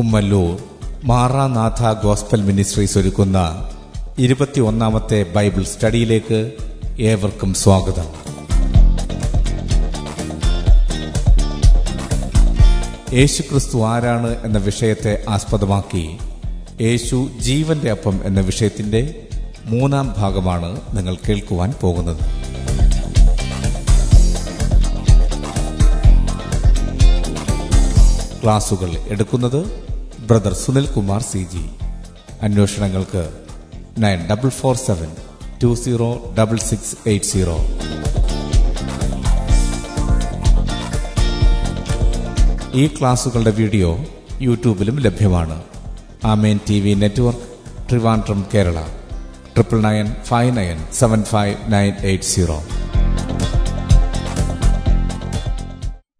Kummallur Maranatha gospel ministries ഒരുക്കുന്ന ഇരുപത്തിയൊന്നാമത്തെ Bible സ്റ്റഡിയിലേക്ക് ഏവർക്കും സ്വാഗതം. യേശുക്രിസ്തു ആരാണ് എന്ന വിഷയത്തെ ആസ്പദമാക്കി യേശു ജീവന്റെ അപ്പം എന്ന വിഷയത്തിന്റെ മൂന്നാം ഭാഗമാണ് നിങ്ങൾ കേൾക്കുവാൻ പോകുന്നത്. ക്ലാസുകൾ എടുക്കുന്നത് brother Sunil Kumar C G. അന്വേഷണങ്ങൾക്ക് nine double four seven two zero double six eight zero. ഈ ക്ലാസുകളുടെ വീഡിയോ യൂട്യൂബിലും ലഭ്യമാണ്. Amen T V network Trivandrum Kerala. Triple nine five nine seven five nine eight zero.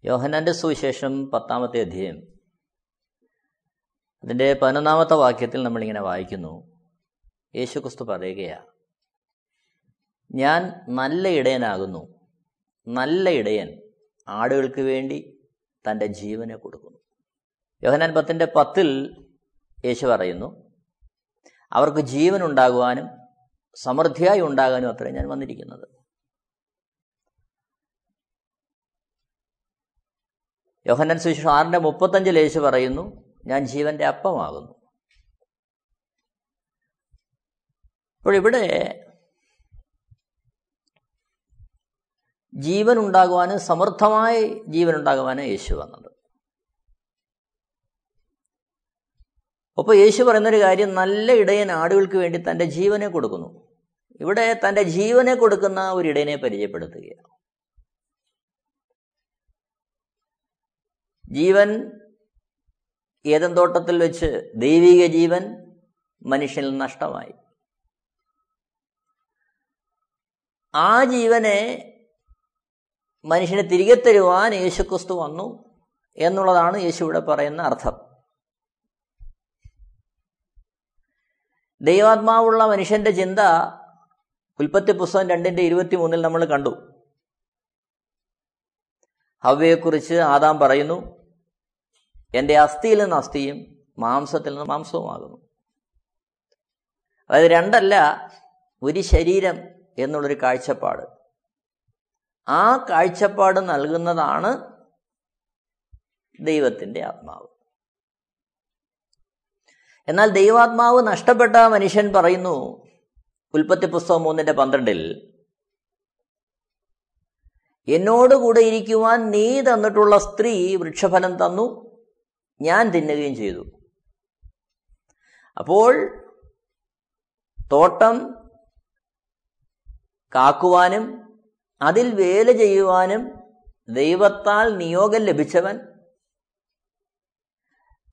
യോഹനാന്റെ സുവിശേഷം പത്താമത്തെ അധ്യായം. അതിന്റെ പതിനൊന്നാമത്തെ വാക്യത്തിൽ നമ്മളിങ്ങനെ വായിക്കുന്നു. യേശു ക്രിസ്തു പറയുകയാണ് ഞാൻ നല്ല ഇടയനാകുന്നു. നല്ല ഇടയൻ ആടുകൾക്ക് വേണ്ടി തന്റെ ജീവനെ കൊടുക്കുന്നു. യോഹനാൻ പത്തിന്റെ പത്തിൽ യേശു പറയുന്നു അവർക്ക് ജീവൻ ഉണ്ടാകുവാനും സമൃദ്ധിയായി ഉണ്ടാകാനും അത്രയും ഞാൻ വന്നിരിക്കുന്നത്. യോഹന്നാൻ സുവിശേഷം ആറിന്റെ മുപ്പത്തഞ്ചിൽ യേശു പറയുന്നു ഞാൻ ജീവന്റെ അപ്പമാകുന്നു. അപ്പോൾ ഇവിടെ ജീവൻ ഉണ്ടാകുവാനും സമൃദ്ധമായി ജീവൻ ഉണ്ടാകുവാനും യേശു വന്നത്. അപ്പോൾ യേശു പറയുന്നൊരു കാര്യം നല്ല ഇടയൻ ആടുകൾക്ക് വേണ്ടി തന്റെ ജീവനെ കൊടുക്കുന്നു. ഇവിടെ തന്റെ ജീവനെ കൊടുക്കുന്ന ഒരു ഇടയനെ പരിചയപ്പെടുത്തുകയാണ്. ജീവൻ ഏതൻ തോട്ടത്തിൽ വെച്ച് ദൈവിക ജീവൻ മനുഷ്യനിൽ നഷ്ടമായി. ആ ജീവനെ മനുഷ്യനെ തിരികെ തരുവാൻ യേശുക്രിസ്തു വന്നു എന്നുള്ളതാണ് യേശു ഇവിടെ പറയുന്ന അർത്ഥം. ദൈവാത്മാവുള്ള മനുഷ്യന്റെ ചിന്ത ഉൽപ്പത്തി പുസ്തകം രണ്ടിന്റെ ഇരുപത്തി മൂന്നിൽ നമ്മൾ കണ്ടു. ഹവ്യയെക്കുറിച്ച് ആദാം പറയുന്നു എന്റെ അസ്ഥിയിൽ നിന്ന് അസ്ഥിയും മാംസത്തിൽ നിന്ന് മാംസവുമാകുന്നു. അതായത് രണ്ടല്ല ഒരു ശരീരം എന്നുള്ളൊരു കാഴ്ചപ്പാട്. ആ കാഴ്ചപ്പാട് നൽകുന്നതാണ് ദൈവത്തിന്റെ ആത്മാവ്. എന്നാൽ ദൈവാത്മാവ് നഷ്ടപ്പെട്ട മനുഷ്യൻ പറയുന്നു ഉൽപ്പത്തി പുസ്തകം മൂന്നിന്റെ പന്ത്രണ്ടിൽ എന്നോടുകൂടെ ഇരിക്കുവാൻ നീ തന്നിട്ടുള്ള സ്ത്രീ വൃക്ഷഫലം തന്നു ഞാൻ തിന്നുകയും ചെയ്തു. അപ്പോൾ തോട്ടം കാക്കുവാനും അതിൽ വേല ചെയ്യുവാനും ദൈവത്താൽ നിയോഗം ലഭിച്ചവൻ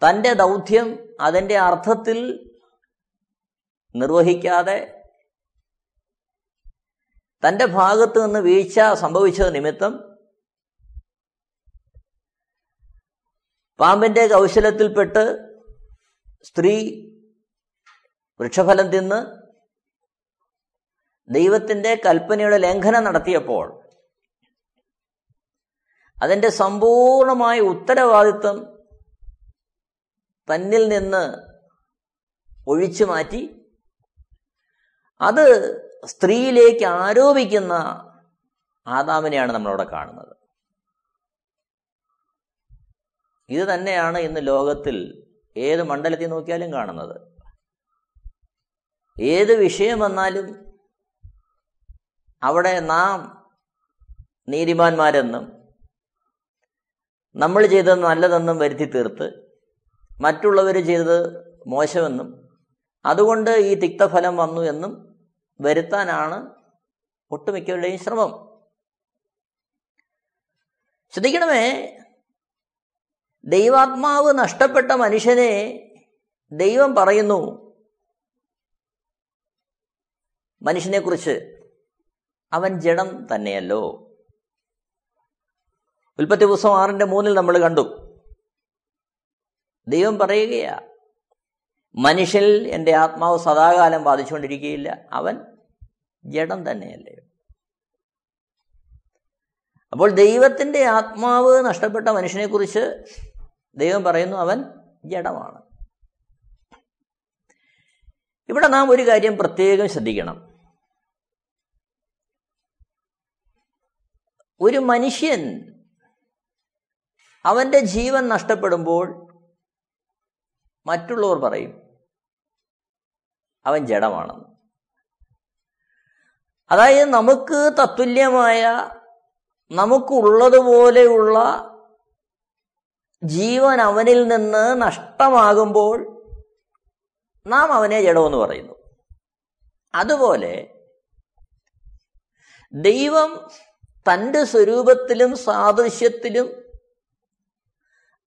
തന്റെ ദൗത്യം അതിന്റെ അർത്ഥത്തിൽ നിർവഹിക്കാതെ തന്റെ ഭാഗത്ത് നിന്ന് വീഴ്ച സംഭവിച്ചത് നിമിത്തം പാമ്പിന്റെ കൗശലത്തിൽപ്പെട്ട് സ്ത്രീ വൃക്ഷഫലം തിന്ന് ദൈവത്തിന്റെ കൽപ്പനയുടെ ലംഘനം നടത്തിയപ്പോൾ അതിന്റെ സമ്പൂർണമായ ഉത്തരവാദിത്വം തന്നിൽ നിന്ന് ഒഴിച്ചു മാറ്റി. അത് സ്ത്രീയിലേക്ക് ആരോപിക്കുന്ന ആദാമിനെയാണ് നമ്മളവിടെ കാണുന്നത്. ഇത് തന്നെയാണ് ഇന്ന് ലോകത്തിൽ ഏത് മണ്ഡലത്തിൽ നോക്കിയാലും കാണുന്നത്. ഏത് വിഷയം വന്നാലും അവിടെ നാം നീതിമാന്മാരെന്നും നമ്മൾ ചെയ്തത് നല്ലതെന്നും വരുത്തി തീർത്ത് മറ്റുള്ളവർ ചെയ്തത് മോശമെന്നും അതുകൊണ്ട് ഈ തിക്തഫലം വന്നു എന്നും വരുത്താനാണ് ഒട്ടുമിക്കവരുടെയും ശ്രമം. ശ്രദ്ധിക്കണമേ ദൈവാത്മാവ് നഷ്ടപ്പെട്ട മനുഷ്യനെ ദൈവം പറയുന്നു. മനുഷ്യനെക്കുറിച്ച് അവൻ ജഡം തന്നെയല്ലോ. ഉൽപ്പത്തി പുസ്തകം ആറിന്റെ മൂന്നിൽ നമ്മൾ കണ്ടു. ദൈവം പറയുകയാ മനുഷ്യൻ എന്റെ ആത്മാവ് സദാകാലം ബാധിച്ചുകൊണ്ടിരിക്കുകയില്ല അവൻ ജഡം തന്നെയല്ലേ. അപ്പോൾ ദൈവത്തിന്റെ ആത്മാവ് നഷ്ടപ്പെട്ട മനുഷ്യനെക്കുറിച്ച് ദൈവം പറയുന്നു അവൻ ജഡമാണ്. ഇവിടെ നാം ഒരു കാര്യം പ്രത്യേകം ശ്രദ്ധിക്കണം. ഒരു മനുഷ്യൻ അവന്റെ ജീവൻ നഷ്ടപ്പെടുമ്പോൾ മറ്റുള്ളവർ പറയും അവൻ ജഡമാണെന്ന്. അതായത് നമുക്ക് തത്തുല്യമായ നമുക്കുള്ളതുപോലെയുള്ള ജീവൻ അവനിൽ നിന്ന് നഷ്ടമാകുമ്പോൾ നാം അവനെ ജഡമെന്ന് പറയുന്നു. അതുപോലെ ദൈവം തന്റെ സ്വരൂപത്തിലും സാദൃശ്യത്തിലും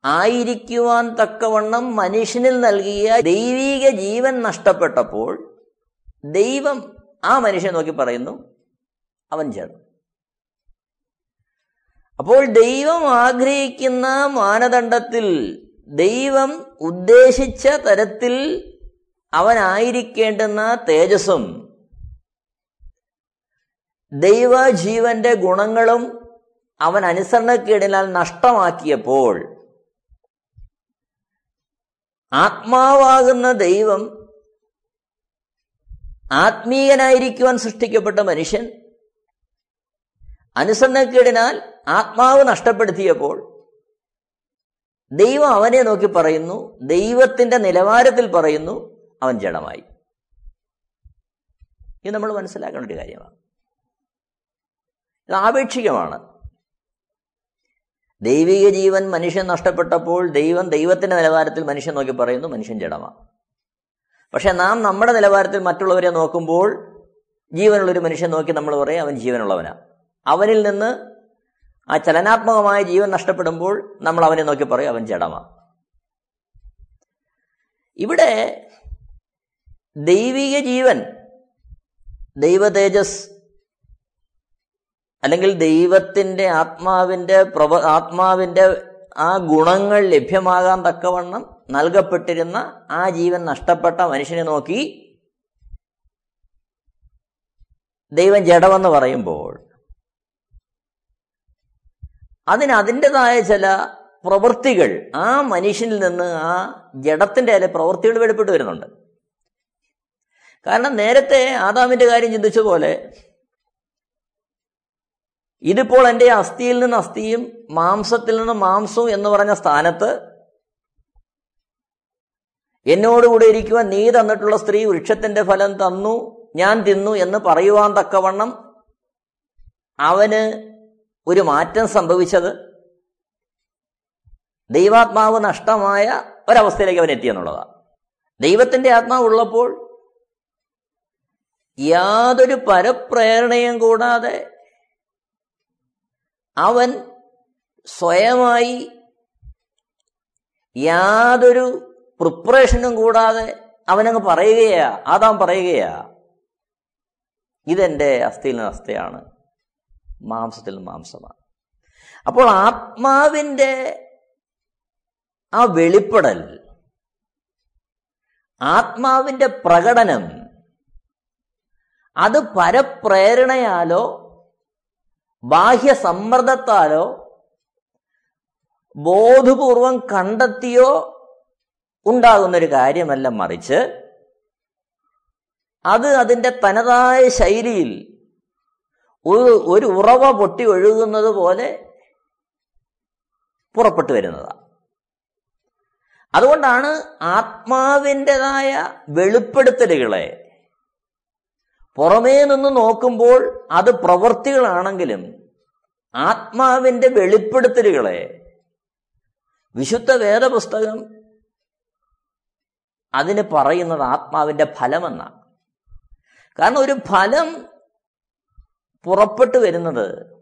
ആയിരിക്കുവാൻ തക്കവണ്ണം മനുഷ്യനിൽ നൽകിയ ദൈവീക ജീവൻ നഷ്ടപ്പെട്ടപ്പോൾ ദൈവം ആ മനുഷ്യനെ നോക്കി പറയുന്നു അവൻ ജഡം. അപ്പോൾ ദൈവം ആഗ്രഹിക്കുന്ന മാനദണ്ഡത്തിൽ ദൈവം ഉദ്ദേശിച്ച തരത്തിൽ അവനായിരിക്കേണ്ടുന്ന തേജസ്സും ദൈവജീവന്റെ ഗുണങ്ങളും അവൻ അനുസരണക്കേടിനാൽ നഷ്ടമാക്കിയപ്പോൾ ആത്മാവാകുന്ന ദൈവം ആത്മീയനായിരിക്കുവാൻ സൃഷ്ടിക്കപ്പെട്ട മനുഷ്യൻ അനുസരണക്കേടിനാൽ ആത്മാവ് നഷ്ടപ്പെടുത്തിയപ്പോൾ ദൈവം അവനെ നോക്കി പറയുന്നു ദൈവത്തിന്റെ നിലവാരത്തിൽ പറയുന്നു അവൻ ജഡമായി. ഇത് നമ്മൾ മനസ്സിലാക്കേണ്ട ഒരു കാര്യമാണ്. ഇത് ആപേക്ഷികമാണ്. ദൈവിക ജീവൻ മനുഷ്യൻ നഷ്ടപ്പെട്ടപ്പോൾ ദൈവം ദൈവത്തിന്റെ നിലവാരത്തിൽ മനുഷ്യൻ നോക്കി പറയുന്നു മനുഷ്യൻ ജഡമാണ്. പക്ഷെ നാം നമ്മുടെ നിലവാരത്തിൽ മറ്റുള്ളവരെ നോക്കുമ്പോൾ ജീവനുള്ളൊരു മനുഷ്യൻ നോക്കി നമ്മൾ പറയും അവൻ ജീവനുള്ളവനാണ് അവനിൽ നിന്ന് ആ ചലനാത്മകമായ ജീവൻ നഷ്ടപ്പെടുമ്പോൾ നമ്മൾ അവനെ നോക്കി പറയും അവൻ ജഡമാണ് ഇവിടെ ദൈവിക ജീവൻ ദൈവതേജസ് അല്ലെങ്കിൽ ദൈവത്തിന്റെ ആത്മാവിന്റെ പ്രവ ആത്മാവിന്റെ ആ ഗുണങ്ങൾ ലഭ്യമാകാൻ തക്കവണ്ണം നൽകപ്പെട്ടിരുന്ന ആ ജീവൻ നഷ്ടപ്പെട്ട മനുഷ്യനെ നോക്കി ദൈവം ജഡമെന്ന് പറയുമ്പോൾ അതിന് അതിന്റെതായ ചില പ്രവൃത്തികൾ ആ മനുഷ്യനിൽ നിന്ന് ആ ജഡത്തിന്റെ ചില പ്രവൃത്തികൾ വെളിപ്പെട്ട് വരുന്നുണ്ട്. കാരണം നേരത്തെ ആദാമിന്റെ കാര്യം ചിന്തിച്ച പോലെ ഇതിപ്പോൾ എന്റെ അസ്ഥിയിൽ നിന്ന് അസ്ഥിയും മാംസത്തിൽ നിന്ന് മാംസവും എന്ന് പറഞ്ഞ സ്ഥാനത്ത് എന്നോടുകൂടെ ഇരിക്കുവാൻ നീ തന്നിട്ടുള്ള സ്ത്രീ വൃക്ഷത്തിന്റെ ഫലം തന്നു ഞാൻ തിന്നു എന്ന് പറയുവാൻ തക്കവണ്ണം അവന് ഒരു മാറ്റം സംഭവിച്ചത്? ദൈവാത്മാവ് നഷ്ടമായ ഒരവസ്ഥയിലേക്ക് അവൻ എത്തിയെന്നുള്ളതാണ് ദൈവത്തിന്റെ ആത്മാവ് ഉള്ളപ്പോൾ യാതൊരു പരപ്രേരണയും കൂടാതെ അവൻ സ്വയമായി യാതൊരു പ്രിപ്പറേഷനും കൂടാതെ അവനങ്ങ് പറയുകയാ ആദാം പറയുകയാ ഇതെന്റെ അസ്ഥിയിൽ നിന്ന് അസ്ഥയാണ് മാംസത്തിൽ മാംസമാണ്. അപ്പോൾ ആത്മാവിന്റെ ആ വെളിപ്പെടൽ ആത്മാവിന്റെ പ്രകടനം അത് പരപ്രേരണയാലോ ബാഹ്യ സമ്മർദ്ദത്താലോ ബോധപൂർവം കണ്ടെത്തിയോ ഉണ്ടാകുന്നൊരു കാര്യമല്ല മറിച്ച് അത് അതിന്റെ തനതായ ശൈലിയിൽ ഒരു ഒരു ഉറവ പൊട്ടി ഒഴുകുന്നത് പോലെ പുറപ്പെട്ടു വരുന്നതാണ് അതുകൊണ്ടാണ് ആത്മാവിന്റെതായ വെളിപ്പെടുത്തലുകളെ പുറമേ നിന്ന് നോക്കുമ്പോൾ അത് പ്രവൃത്തികളാണെങ്കിലും ആത്മാവിന്റെ വെളിപ്പെടുത്തലുകളെ വിശുദ്ധ വേദപുസ്തകം അതിന് പറയുന്നത് ആത്മാവിന്റെ ഫലമെന്നാണ്. കാരണം ഒരു ഫലം പുറപ്പെട്ടു വരുന്നത്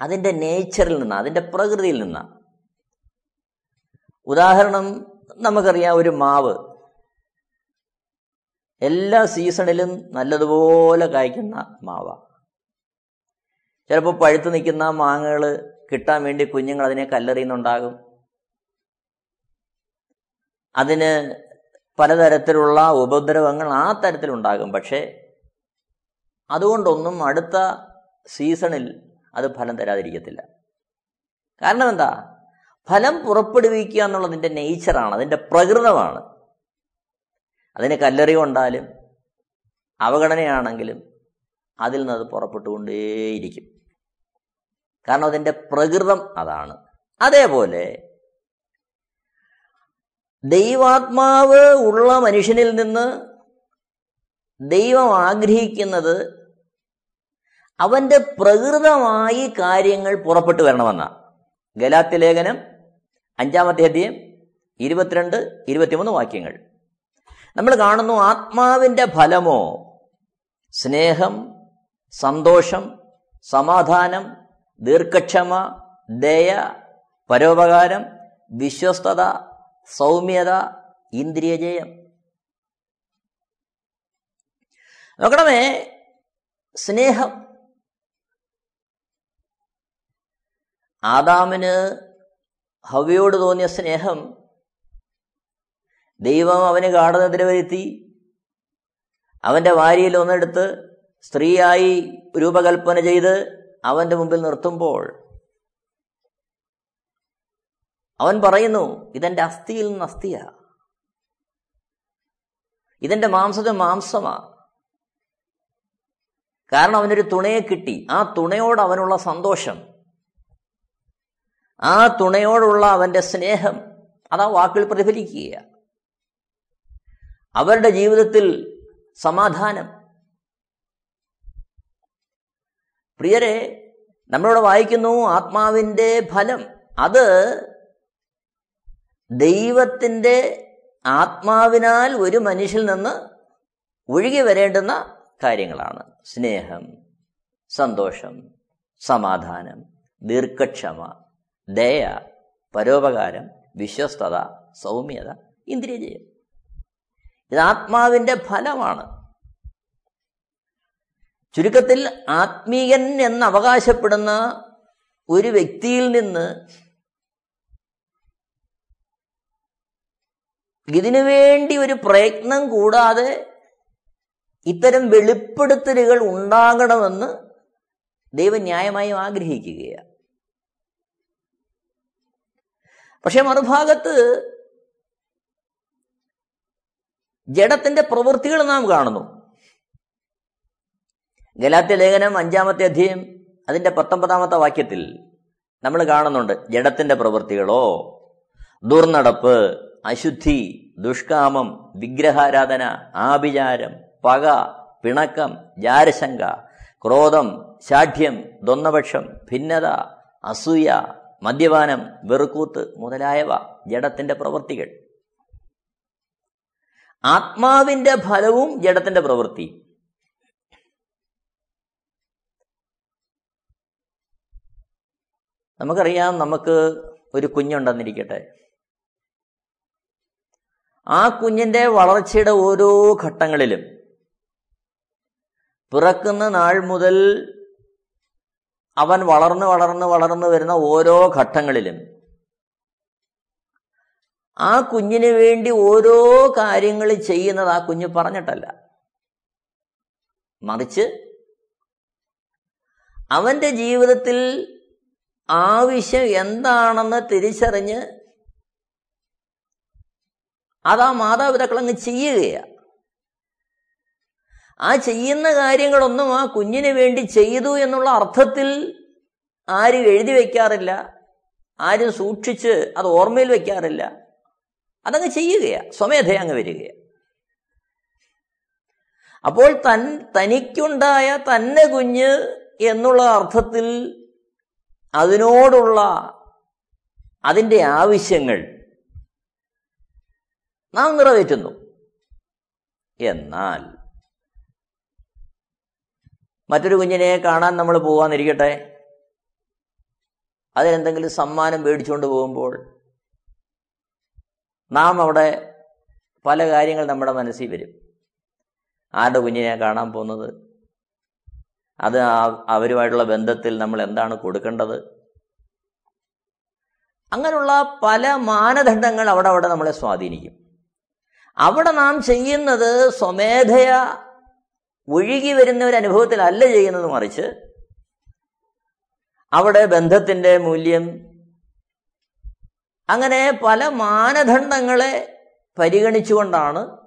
അതിന്റെ നേച്ചറിൽ നിന്ന് അതിന്റെ പ്രകൃതിയിൽ നിന്നാണ് ഉദാഹരണം നമുക്കറിയാം ഒരു മാവ്. എല്ലാ സീസണിലും നല്ലതുപോലെ കായ്ക്കുന്ന മാവ. ചിലപ്പോൾ പഴുത്ത് നിൽക്കുന്ന മാങ്ങകൾ കിട്ടാൻ വേണ്ടി കുഞ്ഞുങ്ങൾ അതിനെ കല്ലെറിയുന്നുണ്ടാകും. അതിന് പലതരത്തിലുള്ള ഉപദ്രവങ്ങൾ ആ തരത്തിലുണ്ടാകും. പക്ഷേ അതുകൊണ്ടൊന്നും അടുത്ത സീസണിൽ അത് ഫലം തരാതിരിക്കത്തില്ല. കാരണം എന്താ? ഫലം പുറപ്പെടുവിക്കുക എന്നുള്ളതിന്റെ നേച്ചറാണ് അതിന്റെ പ്രകൃതമാണ്. അതിന് കല്ലറി കൊണ്ടാലും അവഗണനയാണെങ്കിലും അതിൽ നിന്ന് അത് പുറപ്പെട്ടുകൊണ്ടേയിരിക്കും. കാരണം അതിന്റെ പ്രകൃതം അതാണ്. അതേപോലെ ദൈവാത്മാവ് ഉള്ള മനുഷ്യനിൽ നിന്ന് ദൈവം ആഗ്രഹിക്കുന്നത് അവന്റെ പ്രകൃതമായി കാര്യങ്ങൾ പുറപ്പെട്ടു വരണമെന്ന. ഗലാത്തി ലേഖനം അഞ്ചാമത്തെ അധ്യയം ഇരുപത്തിരണ്ട് ഇരുപത്തിമൂന്ന് വാക്യങ്ങൾ. നമ്മൾ കാണുന്നു ആത്മാവിന്റെ ഫലമോ? സ്നേഹം സന്തോഷം സമാധാനം ദീർഘക്ഷമ ദയ പരോപകാരം വിശ്വസ്തത സൗമ്യത ഇന്ദ്രിയജയം. നോക്കണമേ സ്നേഹം ആദാമിന് ഹവയോട് തോന്നിയ സ്നേഹം ദൈവം അവന് ഗാഠനെതിരെ വരുത്തി അവന്റെ വാരിയിൽ ഒന്നെടുത്ത് സ്ത്രീയായി രൂപകൽപ്പന ചെയ്ത് അവന്റെ മുമ്പിൽ നിർത്തുമ്പോൾ അവൻ പറയുന്നു ഇതെന്റെ അസ്ഥിയിൽ നിന്ന് അസ്ഥിയാ. ഇതെന്റെ മാംസത്തെ മാംസമാ. കാരണം അവനൊരു തുണയെ കിട്ടി. ആ തുണയോട് അവനുള്ള സന്തോഷം. ആ തുണയോടുള്ള അവന്റെ സ്നേഹം അതാ വാക്കിൽ പ്രതിഫലിക്കുക. അവരുടെ ജീവിതത്തിൽ സമാധാനം. പ്രിയരെ നമ്മളിവിടെ വായിക്കുന്നു ആത്മാവിന്റെ ഫലം. അത് ദൈവത്തിന്റെ ആത്മാവിനാൽ ഒരു മനുഷ്യൽ നിന്ന് ഒഴുകി വരേണ്ടുന്ന കാര്യങ്ങളാണ്. സ്നേഹം സന്തോഷം സമാധാനം ദീർഘക്ഷമ. ദയ പരോപകാരം വിശ്വസ്തത സൗമ്യത ഇന്ദ്രിയജയം ഇത് ആത്മാവിന്റെ ഫലമാണ്. ചുരുക്കത്തിൽ ആത്മീയൻ എന്ന് അവകാശപ്പെടുന്ന ഒരു വ്യക്തിയിൽ നിന്ന് ഇതിനു വേണ്ടി ഒരു പ്രയത്നം കൂടാതെ ഇത്തരം വെളിപ്പെടുത്തലുകൾ ഉണ്ടാകണമെന്ന് ദൈവം ന്യായമായും ആഗ്രഹിക്കുകയാണ്. പക്ഷെ മറുഭാഗത്ത് ജഡത്തിന്റെ പ്രവൃത്തികൾ നാം കാണുന്നു. ഗലാത്യ ലേഖനം അഞ്ചാമത്തെ അധ്യയം അതിന്റെ പത്തൊമ്പതാമത്തെ വാക്യത്തിൽ നമ്മൾ കാണുന്നുണ്ട് ജഡത്തിന്റെ പ്രവൃത്തികളോ ദുർനടപ്പ് അശുദ്ധി ദുഷ്കാമം വിഗ്രഹാരാധന ആഭിചാരം പക പിണക്കം ജാരശങ്ക ക്രോധം ശാഠ്യം ദ്വന്ദ്പക്ഷം ഭിന്നത അസൂയ മദ്യപാനം വെറുക്കൂത്ത് മുതലായവ ജഡത്തിന്റെ പ്രവൃത്തികൾ. ആത്മാവിന്റെ ഫലവും ജഡത്തിന്റെ പ്രവൃത്തി. നമുക്കറിയാം നമുക്ക് ഒരു കുഞ്ഞുണ്ടെന്നിരിക്കട്ടെ. ആ കുഞ്ഞിന്റെ വളർച്ചയുടെ ഓരോ ഘട്ടങ്ങളിലും പിറക്കുന്ന നാൾ മുതൽ അവൻ വളർന്ന് വളർന്ന് വളർന്ന് വരുന്ന ഓരോ ഘട്ടങ്ങളിലും ആ കുഞ്ഞിന് വേണ്ടി ഓരോ കാര്യങ്ങൾ ചെയ്യുന്നത് ആ കുഞ്ഞ് പറഞ്ഞിട്ടല്ല. മറിച്ച് അവന്റെ ജീവിതത്തിൽ ആവശ്യം എന്താണെന്ന് തിരിച്ചറിഞ്ഞ് അതാ ആ മാതാപിതാക്കൾ അങ്ങ് ചെയ്യുകയാണ്. ആ ചെയ്യുന്ന കാര്യങ്ങളൊന്നും ആ കുഞ്ഞിന് വേണ്ടി ചെയ്തു എന്നുള്ള അർത്ഥത്തിൽ ആരും എഴുതി വയ്ക്കാറില്ല ആരും സൂക്ഷിച്ച് അത് ഓർമ്മയിൽ വയ്ക്കാറില്ല അതങ്ങ് ചെയ്യുകയാണ് സ്വമേധയ അങ്ങ് വരികയാണ് അപ്പോൾ തൻ തനിക്കുണ്ടായ തന്നെ കുഞ്ഞ് എന്നുള്ള അർത്ഥത്തിൽ അതിനോടുള്ള അതിന്റെ ആവശ്യങ്ങൾ നാം നിറവേറ്റുന്നു. എന്നാൽ മറ്റൊരു കുഞ്ഞിനെ കാണാൻ നമ്മൾ പോവാന്നിരിക്കട്ടെ? അതിനെന്തെങ്കിലും സമ്മാനം മേടിച്ചുകൊണ്ട് പോകുമ്പോൾ നാം അവിടെ പല കാര്യങ്ങൾ നമ്മുടെ മനസ്സിൽ വരും. ആരുടെ കുഞ്ഞിനെ കാണാൻ പോകുന്നത്? അത് അവരുമായിട്ടുള്ള ബന്ധത്തിൽ നമ്മൾ എന്താണ് കൊടുക്കേണ്ടത്? അങ്ങനെയുള്ള പല മാനദണ്ഡങ്ങൾ അവിടെ അവിടെ നമ്മളെ സ്വാധീനിക്കും. അവിടെ നാം ചെയ്യുന്നത് സ്വമേധയ ഒഴുകി വരുന്ന ഒരു അനുഭവത്തിലല്ല ചെയ്യുന്നത് മറിച്ച് അവിടെ ബന്ധത്തിന്റെ മൂല്യം അങ്ങനെ പല മാനദണ്ഡങ്ങളെ പരിഗണിച്ചുകൊണ്ടാണ്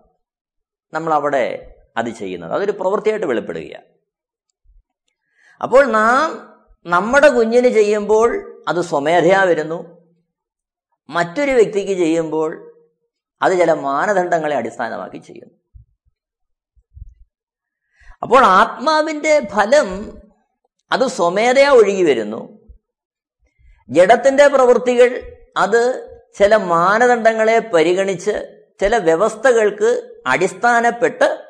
നമ്മൾ അവിടെ അത് ചെയ്യുന്നത്. അതൊരു പ്രവൃത്തിയായിട്ട് വെളിപ്പെടുകയാണ്. അപ്പോൾ നാം നമ്മുടെ കുഞ്ഞിന് ചെയ്യുമ്പോൾ അത് സ്വമേധയാ വരുന്നു. മറ്റൊരു വ്യക്തിക്ക് ചെയ്യുമ്പോൾ അത് ചില മാനദണ്ഡങ്ങളെ അടിസ്ഥാനമാക്കി ചെയ്യുന്നു. അപ്പോൾ ആത്മാവിന്റെ ഫലം അത് സ്വമേധയാ ഒഴുകി വരുന്നു. ജഡത്തിന്റെ പ്രവൃത്തികൾ അത് ചില മാനദണ്ഡങ്ങളെ പരിഗണിച്ച് ചില വ്യവസ്ഥകൾക്ക് അടിസ്ഥാനപ്പെട്ട്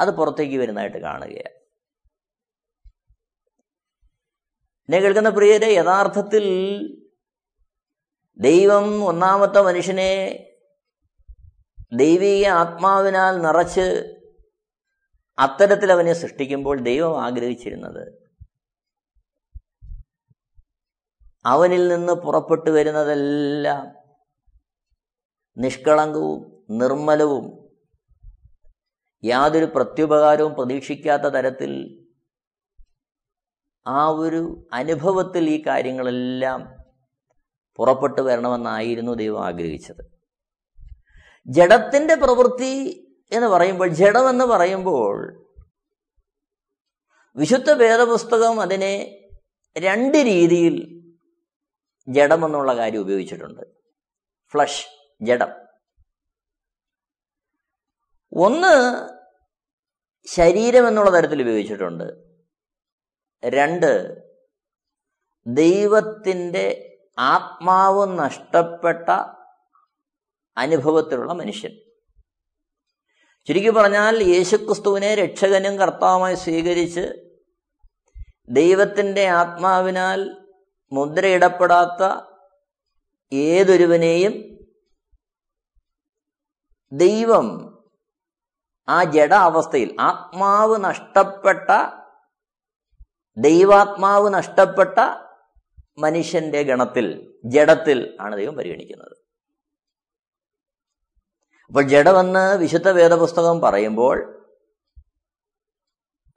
അത് പുറത്തേക്ക് വരുന്നതായിട്ട് കാണുകയാണ്. എന്നെ കേൾക്കുന്ന പ്രിയരെ യഥാർത്ഥത്തിൽ ദൈവം ഒന്നാമത്തെ മനുഷ്യനെ ദൈവീക ആത്മാവിനാൽ നിറച്ച് അത്തരത്തിൽ അവനെ സൃഷ്ടിക്കുമ്പോൾ ദൈവം ആഗ്രഹിച്ചിരുന്നത് അവനിൽ നിന്ന് പുറപ്പെട്ടു വരുന്നതെല്ലാം നിഷ്കളങ്കവും നിർമ്മലവും യാതൊരു പ്രത്യുപകാരവും പ്രതീക്ഷിക്കാത്ത തരത്തിൽ ആ ഒരു അനുഭവത്തിൽ ഈ കാര്യങ്ങളെല്ലാം പുറപ്പെട്ടു വരണമെന്നായിരുന്നു ദൈവം ആഗ്രഹിച്ചത്. ജഡത്തിന്റെ പ്രവൃത്തി എന്ന് പറയുമ്പോൾ ജഡമെന്ന് പറയുമ്പോൾ വിശുദ്ധ വേദപുസ്തകം അതിനെ രണ്ട് രീതിയിൽ ജഡമെന്നുള്ള കാര്യം ഉപയോഗിച്ചിട്ടുണ്ട്. ഫ്ലഷ് ജഡം. ഒന്ന് ശരീരം എന്നുള്ള തരത്തിൽ ഉപയോഗിച്ചിട്ടുണ്ട്. രണ്ട് ദൈവത്തിന്റെ ആത്മാവ് നഷ്ടപ്പെട്ട അനുഭവത്തിലുള്ള മനുഷ്യൻ. ചുരുക്കി പറഞ്ഞാൽ യേശുക്രിസ്തുവിനെ രക്ഷകനും കർത്താവുമായി സ്വീകരിച്ച് ദൈവത്തിന്റെ ആത്മാവിനാൽ മുദ്രയിടപ്പെടാത്ത ഏതൊരുവനെയും ദൈവം ആ ജഡ അവസ്ഥയിൽ ആത്മാവ് നഷ്ടപ്പെട്ട ദൈവാത്മാവ് നഷ്ടപ്പെട്ട മനുഷ്യന്റെ ഗണത്തിൽ ജഡത്തിൽ ആണ് ദൈവം പരിഗണിക്കുന്നത്. അപ്പോൾ ജഡമെന്ന് വിശുദ്ധ വേദപുസ്തകം പറയുമ്പോൾ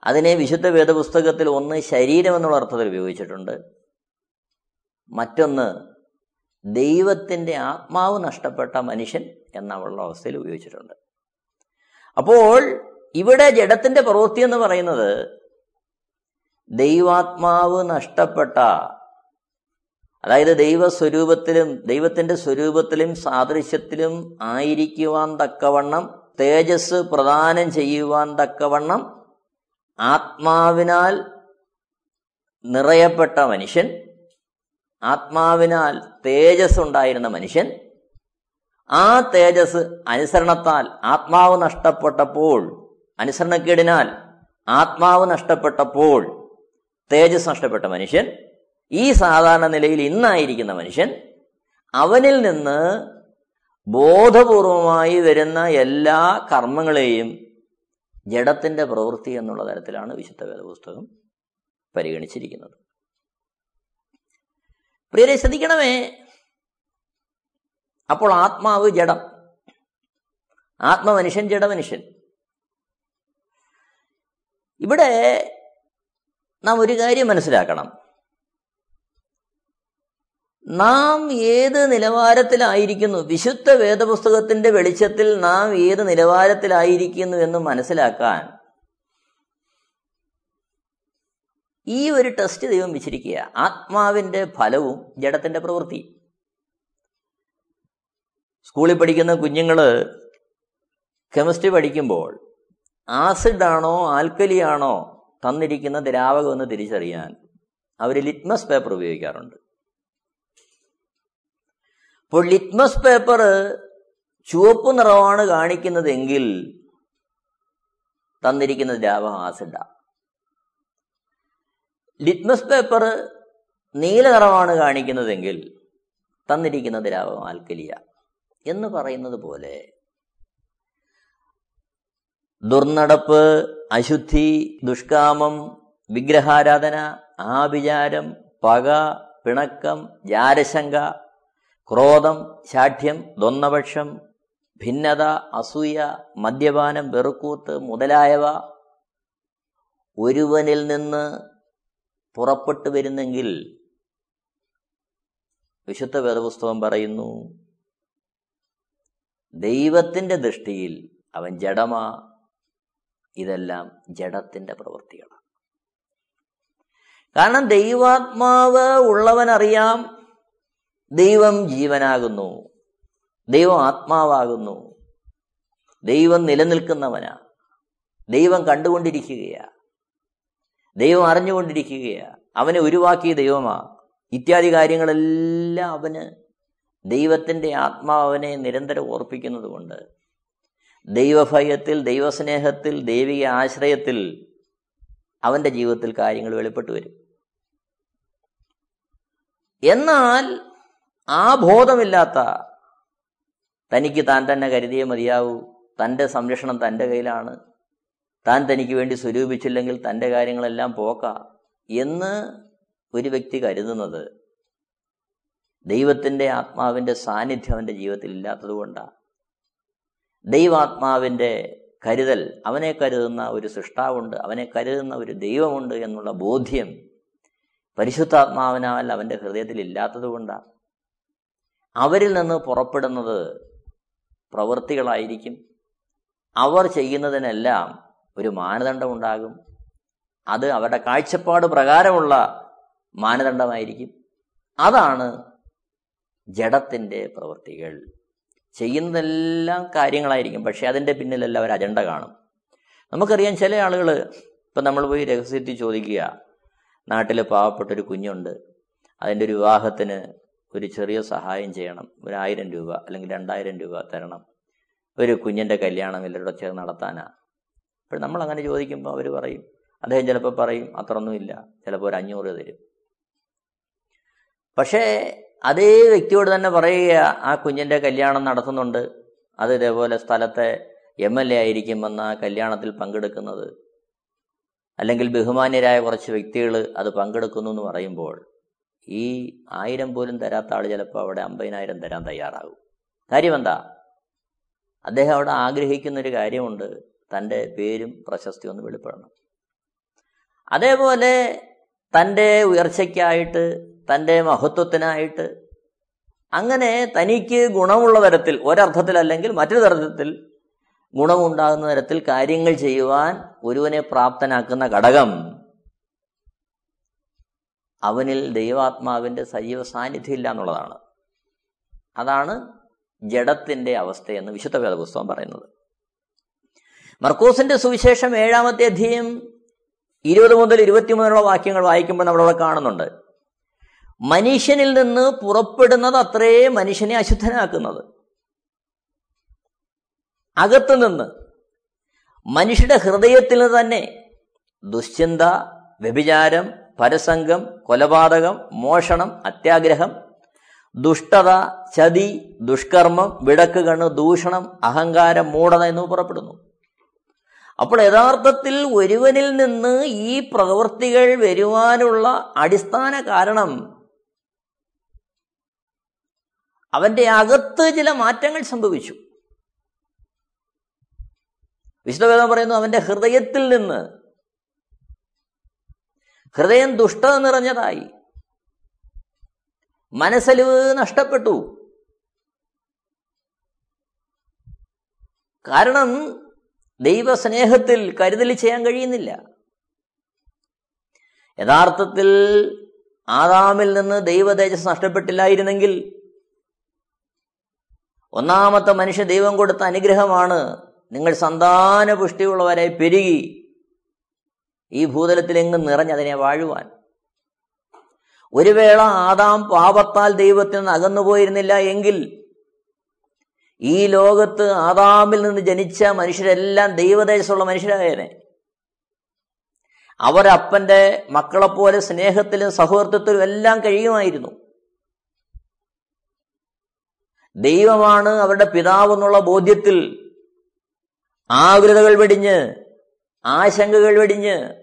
അതിനെ വിശുദ്ധ വേദപുസ്തകത്തിൽ ഒന്ന് ശരീരം എന്നുള്ള അർത്ഥത്തിൽ ഉപയോഗിച്ചിട്ടുണ്ട്. മറ്റൊന്ന് ദൈവത്തിന്റെ ആത്മാവ് നഷ്ടപ്പെട്ട മനുഷ്യൻ എന്നുള്ള അവസ്ഥയിൽ ഉപയോഗിച്ചിട്ടുണ്ട്. അപ്പോൾ ഇവിടെ ജഡത്തിന്റെ പ്രവൃത്തി എന്ന് പറയുന്നത് ദൈവാത്മാവ് നഷ്ടപ്പെട്ട അതായത് ദൈവസ്വരൂപത്തിലും ദൈവത്തിന്റെ സ്വരൂപത്തിലും സാദൃശ്യത്തിലും ആയിരിക്കുവാൻ തക്കവണ്ണം തേജസ് പ്രദാനം ചെയ്യുവാൻ തക്കവണ്ണം ആത്മാവിനാൽ നിറയപ്പെട്ട മനുഷ്യൻ ആത്മാവിനാൽ തേജസ് ഉണ്ടായിരുന്ന മനുഷ്യൻ ആ തേജസ് അനുസരണത്താൽ ആത്മാവ് നഷ്ടപ്പെട്ടപ്പോൾ അനുസരണക്കേടിനാൽ ആത്മാവ് നഷ്ടപ്പെട്ടപ്പോൾ തേജസ് നഷ്ടപ്പെട്ട മനുഷ്യൻ ഈ സാധാരണ നിലയിൽ ഇന്നായിരിക്കുന്ന മനുഷ്യൻ അവനിൽ നിന്ന് ബോധപൂർവമായി വരുന്ന എല്ലാ കർമ്മങ്ങളെയും ജഡത്തിന്റെ പ്രവൃത്തി എന്നുള്ള തരത്തിലാണ് വിശുദ്ധ വേദപുസ്തകം പരിഗണിച്ചിരിക്കുന്നത്. പ്രിയരെ ശ്രദ്ധിക്കണമേ. അപ്പോൾ ആത്മാവ് ജഡം. ആത്മമനുഷ്യൻ ജഡമനുഷ്യൻ. ഇവിടെ നാം ഒരു കാര്യം മനസ്സിലാക്കണം. നാം ഏത് നിലവാരത്തിലായിരിക്കുന്നു? വിശുദ്ധ വേദപുസ്തകത്തിന്റെ വെളിച്ചത്തിൽ നാം ഏത് നിലവാരത്തിലായിരിക്കുന്നു എന്ന് മനസ്സിലാക്കാൻ ഈ ഒരു ടെസ്റ്റ് ദൈവം വെച്ചിരിക്കുക ആത്മാവിന്റെ ഫലവും ജഡത്തിന്റെ പ്രവൃത്തി. സ്കൂളിൽ പഠിക്കുന്ന കുഞ്ഞുങ്ങൾ കെമിസ്ട്രി പഠിക്കുമ്പോൾ ആസിഡ് ആണോ ആൽക്കലി ആണോ തന്നിരിക്കുന്ന ദ്രാവകം എന്ന് തിരിച്ചറിയാൻ അവർ ലിറ്റ്മസ് പേപ്പർ ഉപയോഗിക്കാറുണ്ട്. അപ്പോൾ ലിറ്റ്മസ് പേപ്പർ ചുവപ്പ് നിറമാണ് കാണിക്കുന്നതെങ്കിൽ തന്നിരിക്കുന്ന ദ്രാവകം ആസിഡ ലിറ്റ്മസ് പേപ്പർ നീല നിറമാണ് കാണിക്കുന്നതെങ്കിൽ തന്നിരിക്കുന്ന ദ്രാവകം ആൽക്കലിയ എന്ന് പറയുന്നത് പോലെ ദുർനടപ്പ് അശുദ്ധി ദുഷ്കാമം വിഗ്രഹാരാധന ആഭിചാരം പക പിണക്കം ജാരശങ്ക ക്രോധം ശാഠ്യം ദ്വന്നപക്ഷം ഭിന്നത അസൂയ മദ്യപാനം വെറുക്കൂത്ത് മുതലായവ ഒരുവനിൽ നിന്ന് പുറപ്പെട്ടു വരുന്നെങ്കിൽ വിശുദ്ധ വേദപുസ്തകം പറയുന്നു ദൈവത്തിന്റെ ദൃഷ്ടിയിൽ അവൻ ജഡമാ ഇതെല്ലാം ജഡത്തിന്റെ പ്രവൃത്തികളാണ്. കാരണം ദൈവാത്മാവ് ഉള്ളവനറിയാം ദൈവം ജീവനാകുന്നു. ദൈവം ആത്മാവാകുന്നു. ദൈവം നിലനിൽക്കുന്നവനാ. ദൈവം കണ്ടുകൊണ്ടിരിക്കുകയാ. ദൈവം അറിഞ്ഞുകൊണ്ടിരിക്കുകയാ. അവനെ ഉരുവാക്കിയ ദൈവമാ. ഇത്യാദി കാര്യങ്ങളെല്ലാം അവന് ദൈവത്തിന്റെ ആത്മാവനെ നിരന്തരം ഓർപ്പിക്കുന്നത് കൊണ്ട് ദൈവഭയത്തിൽ ദൈവസ്നേഹത്തിൽ ദൈവിക ആശ്രയത്തിൽ അവന്റെ ജീവിതത്തിൽ കാര്യങ്ങൾ വെളിപ്പെട്ടു വരും എന്നാൽ ആ ബോധമില്ലാത്ത തനിക്ക് താൻ തന്നെ കരുതിയേ മതിയാവൂ. തന്റെ സംരക്ഷണം തന്റെ കയ്യിലാണ്. താൻ തനിക്ക് വേണ്ടി സ്വരൂപിച്ചില്ലെങ്കിൽ തന്റെ കാര്യങ്ങളെല്ലാം പോക്ക എന്ന് ഒരു വ്യക്തി കരുതുന്നത് ദൈവത്തിന്റെ ആത്മാവിന്റെ സാന്നിധ്യം അവന്റെ ജീവിതത്തിൽ ഇല്ലാത്തത് കൊണ്ടാണ്. ദൈവാത്മാവിന്റെ കരുതൽ അവനെ കരുതുന്ന ഒരു സൃഷ്ടാവുണ്ട് അവനെ കരുതുന്ന ഒരു ദൈവമുണ്ട് എന്നുള്ള ബോധ്യം പരിശുദ്ധാത്മാവിനാൽ അവന്റെ ഹൃദയത്തിൽ ഇല്ലാത്തത് കൊണ്ടാണ്. അവരിൽ നിന്ന് പുറപ്പെടുന്നത് പ്രവൃത്തികളായിരിക്കും. അവർ ചെയ്യുന്നതിനെല്ലാം ഒരു മാനദണ്ഡം ഉണ്ടാകും അത് അവരുടെ കാഴ്ചപ്പാട് പ്രകാരമുള്ള മാനദണ്ഡമായിരിക്കും. അതാണ് ജഡത്തിന്റെ പ്രവൃത്തികൾ. ചെയ്യുന്നതെല്ലാം കാര്യങ്ങളായിരിക്കും പക്ഷെ അതിന്റെ പിന്നിലെല്ലാം ഒരു അജണ്ട കാണും. നമുക്കറിയാം ചില ആളുകൾ ഇപ്പം നമ്മൾ പോയി രഹസ്യത്തിൽ ചോദിക്കുക നാട്ടിൽ പാവപ്പെട്ടൊരു കുഞ്ഞുണ്ട് അതിന്റെ ഒരു വിവാഹത്തിന് ഒരു ചെറിയ സഹായം ചെയ്യണം. ഒരു ആയിരം രൂപ അല്ലെങ്കിൽ രണ്ടായിരം രൂപ തരണം. ഒരു കുഞ്ഞിന്റെ കല്യാണം എല്ലാവരുടെ ചേർന്ന് നടത്താനാണ് അപ്പോൾ നമ്മൾ അങ്ങനെ ചോദിക്കുമ്പോൾ അവർ പറയും. അദ്ദേഹം ചിലപ്പോൾ പറയും അത്രയൊന്നുമില്ല ചിലപ്പോൾ ഒരു അഞ്ഞൂറ് തരും. പക്ഷേ അതേ വ്യക്തിയോട് തന്നെ പറയുക ആ കുഞ്ഞിന്റെ കല്യാണം നടത്തുന്നുണ്ട്. അത് ഇതേപോലെ സ്ഥലത്തെ എം എൽ എ ആയിരിക്കും വന്ന ആ കല്യാണത്തിൽ പങ്കെടുക്കുന്നത്. അല്ലെങ്കിൽ ബഹുമാന്യരായ കുറച്ച് വ്യക്തികൾ അത് പങ്കെടുക്കുന്നു എന്ന് പറയുമ്പോൾ ഈ ആയിരം പോലും തരാത്ത ആൾ ചിലപ്പോൾ അവിടെ അമ്പതിനായിരം തരാൻ തയ്യാറാകും. കാര്യം എന്താ? അദ്ദേഹം അവിടെ ആഗ്രഹിക്കുന്നൊരു കാര്യമുണ്ട്. തന്റെ പേരും പ്രശസ്തിയും ഒന്ന് വെളിപ്പെടണം. അതേപോലെ തന്റെ ഉയർച്ചയ്ക്കായിട്ട് തന്റെ മഹത്വത്തിനായിട്ട് അങ്ങനെ തനിക്ക് ഗുണമുള്ള തരത്തിൽ ഒരർത്ഥത്തിൽ അല്ലെങ്കിൽ മറ്റൊരു തരത്തിൽ ഗുണമുണ്ടാകുന്ന തരത്തിൽ കാര്യങ്ങൾ ചെയ്യുവാൻ ഒരുവനെ പ്രാപ്തനാക്കുന്ന ഘടകം അവനിൽ ദൈവാത്മാവിന്റെ സജീവ സാന്നിധ്യം ഇല്ല എന്നുള്ളതാണ് അതാണ് ജഡത്തിന്റെ അവസ്ഥയെന്ന് വിശുദ്ധ വേദപുസ്തകം പറയുന്നത്. മർക്കോസിന്റെ സുവിശേഷം ഏഴാമത്തെ അധ്യയം ഇരുപത് മുതൽ ഇരുപത്തിമൂന്നുള്ള വാക്യങ്ങൾ വായിക്കുമ്പോൾ നമ്മളവിടെ കാണുന്നുണ്ട്. മനുഷ്യനിൽ നിന്ന് പുറപ്പെടുന്നത് അത്രേ മനുഷ്യനെ അശുദ്ധനാക്കുന്നത്. അകത്തു നിന്ന് മനുഷ്യരുടെ ഹൃദയത്തിൽ തന്നെ ദുശ്ചിന്ത വ്യഭിചാരം പരസംഗം കൊലപാതകം മോഷണം അത്യാഗ്രഹം ദുഷ്ടത ചതി ദുഷ്കർമ്മം വിടക്ക് കണ്ണ് ദൂഷണം അഹങ്കാരം മൂഢത എന്നിവ പുറപ്പെടുന്നു. അപ്പോൾ യഥാർത്ഥത്തിൽ ഒരുവനിൽ നിന്ന് ഈ പ്രവൃത്തികൾ വരുവാനുള്ള അടിസ്ഥാന കാരണം അവന്റെ അകത്ത് ചില മാറ്റങ്ങൾ സംഭവിച്ചു. വിശുദ്ധവേദം പറയുന്നു അവന്റെ ഹൃദയത്തിൽ നിന്ന് ഹൃദയം ദുഷ്ടത നിറഞ്ഞതായി. മനസ്സലിവ് നഷ്ടപ്പെട്ടു. കാരണം ദൈവസ്നേഹത്തിൽ കരുതൽ ചെയ്യാൻ കഴിയുന്നില്ല. യഥാർത്ഥത്തിൽ ആദാമിൽ നിന്ന് ദൈവതേജസ് നഷ്ടപ്പെട്ടില്ലായിരുന്നെങ്കിൽ ഒന്നാമത്തെ മനുഷ്യ ദൈവം കൊടുത്ത അനുഗ്രഹമാണ് നിങ്ങൾ സന്താന പുഷ്ടിയുള്ളവരെ പെരുകി ഈ ഭൂതലത്തിലെങ്ങും നിറഞ്ഞതിനെ വാഴുവാൻ. ഒരു വേള ആദാം പാപത്താൽ ദൈവത്തിൽ നിന്ന് അകന്നുപോയിരുന്നില്ല എങ്കിൽ ഈ ലോകത്ത് ആദാമിൽ നിന്ന് ജനിച്ച മനുഷ്യരെല്ലാം ദൈവദേശമുള്ള മനുഷ്യരായേനെ. അവരപ്പന്റെ മക്കളെപ്പോലെ സ്നേഹത്തിലും സൗഹൃദത്തിലും എല്ലാം കഴിയുമായിരുന്നു. ദൈവമാണ് അവരുടെ പിതാവെന്നുള്ള ബോധ്യത്തിൽ ആകുലതകൾ വെടിഞ്ഞ് ആശങ്കകൾ വെടിഞ്ഞ്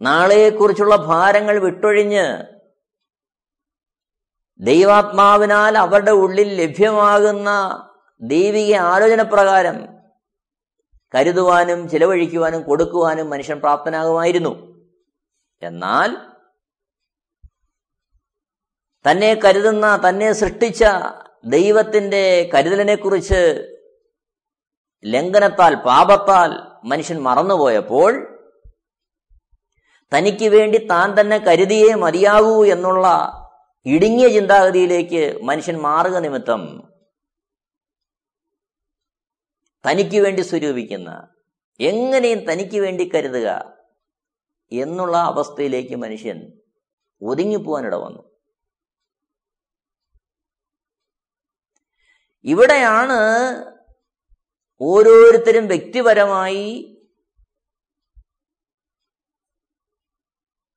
നാളെയെക്കുറിച്ചുള്ള ഭാരങ്ങൾ വിട്ടൊഴിഞ്ഞ് ദൈവാത്മാവിനാൽ അവരുടെ ഉള്ളിൽ ലഭ്യമാകുന്ന ദൈവിക ആലോചന പ്രകാരം കരുതുവാനും ചിലവഴിക്കുവാനും കൊടുക്കുവാനും മനുഷ്യൻ പ്രാപ്തനാകുമായിരുന്നു. എന്നാൽ തന്നെ കരുതുന്ന തന്നെ സൃഷ്ടിച്ച ദൈവത്തിന്റെ കരുതലിനെക്കുറിച്ച് ലംഘനത്താൽ പാപത്താൽ മനുഷ്യൻ മറന്നുപോയപ്പോൾ തനിക്ക് വേണ്ടി താൻ തന്നെ കരുതിയേ മതിയാകൂ എന്നുള്ള ഇടുങ്ങിയ ചിന്താഗതിയിലേക്ക് മനുഷ്യൻ മാറുക നിമിത്തം തനിക്ക് വേണ്ടി സ്വരൂപിക്കുന്ന എങ്ങനെയും തനിക്ക് വേണ്ടി കരുതുക എന്നുള്ള അവസ്ഥയിലേക്ക് മനുഷ്യൻ ഒതുങ്ങിപ്പോവാനിട വന്നു. ഇവിടെയാണ് ഓരോരുത്തരും വ്യക്തിപരമായി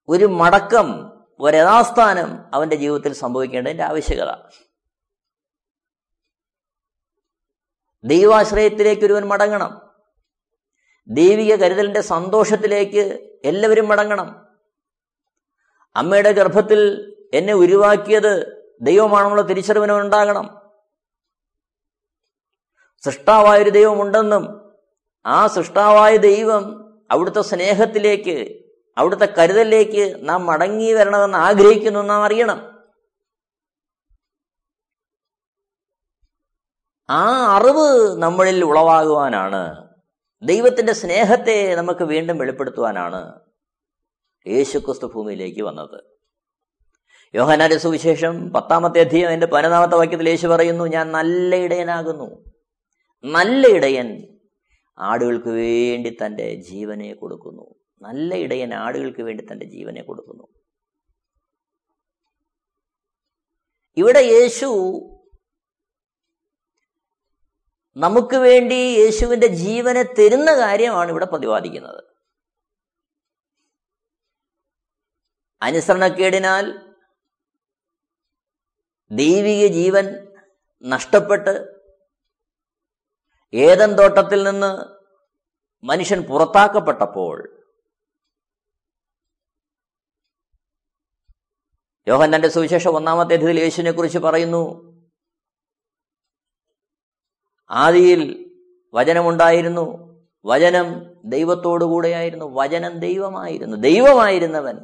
ഒരു മടക്കം ഒരു യഥാസ്ഥാനം അവന്റെ ജീവിതത്തിൽ സംഭവിക്കേണ്ടതിന്റെ ആവശ്യകത. ദൈവാശ്രയത്തിലേക്ക് ഒരുവൻ മടങ്ങണം. ദൈവിക കരുതലിന്റെ സന്തോഷത്തിലേക്ക് എല്ലാവരും മടങ്ങണം. അമ്മയുടെ ഗർഭത്തിൽ എന്നെ ഉരുവാക്കിയത് ദൈവമാണെന്നുള്ള തിരിച്ചറിവിനുണ്ടാകണം സൃഷ്ടാവായൊരു ദൈവമുണ്ടെന്നും ആ സൃഷ്ടാവായ ദൈവം അവിടുത്തെ സ്നേഹത്തിലേക്ക് അവിടുത്തെ കരുതലിലേക്ക് നാം മടങ്ങി വരണമെന്ന് ആഗ്രഹിക്കുന്നു നാം അറിയണം. ആ അറിവ് നമ്മളിൽ ഉളവാകുവാനാണ്. ദൈവത്തിന്റെ സ്നേഹത്തെ നമുക്ക് വീണ്ടും വെളിപ്പെടുത്തുവാനാണ് യേശുക്രിസ്തു ഭൂമിയിലേക്ക് വന്നത്. യോഹനാന്റെ സുവിശേഷം പത്താമത്തെ അധ്യയം എന്റെ പതിനൊന്നാമത്തെ വാക്യത്തിൽ യേശു പറയുന്നു ഞാൻ നല്ല ഇടയനാകുന്നു. നല്ല ഇടയൻ ആടുകൾക്ക് വേണ്ടി തന്റെ ജീവനെ കൊടുക്കുന്നു. നല്ല ഇടയൻ ആടുകൾക്ക് വേണ്ടി തന്റെ ജീവനെ കൊടുക്കുന്നു. ഇവിടെ യേശു നമുക്ക് വേണ്ടി യേശുവിന്റെ ജീവനെ തരുന്ന കാര്യമാണ് ഇവിടെ പ്രതിപാദിക്കുന്നത്. അനുസരണക്കേടിനാൽ ദൈവിക ജീവൻ നഷ്ടപ്പെട്ട് ഏതൻ തോട്ടത്തിൽ നിന്ന് മനുഷ്യൻ പുറത്താക്കപ്പെട്ടപ്പോൾ യോഹന്നന്റെ സുവിശേഷം ഒന്നാമത്തെ അധ്യയത്തിൽ യേശുവിനെ കുറിച്ച് പറയുന്നു ആദിയിൽ വചനമുണ്ടായിരുന്നു വചനം ദൈവത്തോടുകൂടെയായിരുന്നു വചനം ദൈവമായിരുന്നു ദൈവമായിരുന്നവൻ.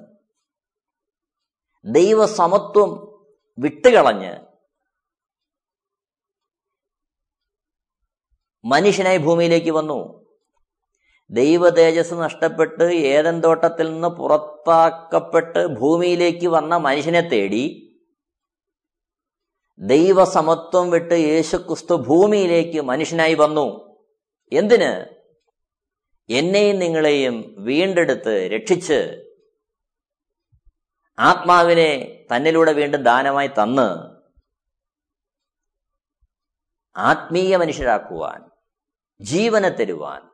ദൈവസമത്വം വിട്ടുകളഞ്ഞ് മനുഷ്യനായി ഭൂമിയിലേക്ക് വന്നു. ദൈവ തേജസ് നഷ്ടപ്പെട്ട് ഏതൻ തോട്ടത്തിൽ നിന്ന് പുറത്താക്കപ്പെട്ട് ഭൂമിയിലേക്ക് വന്ന മനുഷ്യനെ തേടി ദൈവസമത്വം വിട്ട് യേശുക്രിസ്തു ഭൂമിയിലേക്ക് മനുഷ്യനായി വന്നു. എന്തിന്? എന്നെയും നിങ്ങളെയും വീണ്ടെടുത്ത് രക്ഷിച്ച് ആത്മാവിനെ തന്നിലൂടെ വീണ്ടും ദാനമായി തന്ന് ആത്മീയ മനുഷ്യരാക്കുവാൻ ജീവനെ തരുവാൻ.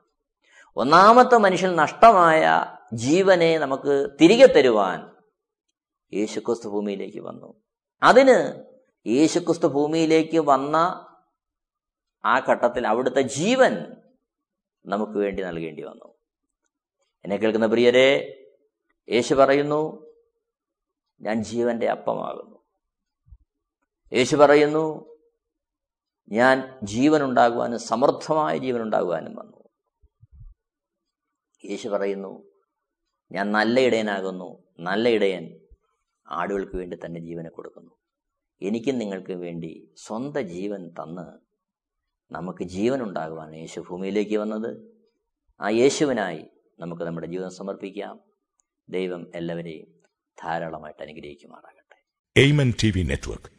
ഒന്നാമത്തെ മനുഷ്യൻ നഷ്ടമായ ജീവനെ നമുക്ക് തിരികെ തരുവാൻ യേശുക്രിസ്തു ഭൂമിയിലേക്ക് വന്നു. അതിന് യേശുക്രിസ്തു ഭൂമിയിലേക്ക് വന്ന ആ ഘട്ടത്തിൽ അവിടുത്തെ ജീവൻ നമുക്ക് വേണ്ടി നൽകേണ്ടി വന്നു. എന്നെ കേൾക്കുന്ന പ്രിയരെ യേശു പറയുന്നു ഞാൻ ജീവന്റെ അപ്പമാകുന്നു. യേശു പറയുന്നു ഞാൻ ജീവൻ സമർത്ഥമായ ജീവനുണ്ടാകുവാനും വന്നു. യേശു പറയുന്നു ഞാൻ നല്ല ഇടയനാകുന്നു നല്ല ഇടയൻ ആടുകൾക്ക് വേണ്ടി തന്റെ ജീവനെ കൊടുക്കുന്നു. എനിക്കും നിങ്ങൾക്ക് വേണ്ടി സ്വന്തം ജീവൻ തന്ന് നമുക്ക് ജീവൻ ഉണ്ടാകുവാൻ യേശു ഭൂമിയിലേക്ക് വന്നത്. ആ യേശുവിനായി നമുക്ക് നമ്മുടെ ജീവിതം സമർപ്പിക്കാം. ദൈവം എല്ലാവരെയും ധാരാളമായിട്ട് അനുഗ്രഹിക്കുമാറാകട്ടെ. Amen network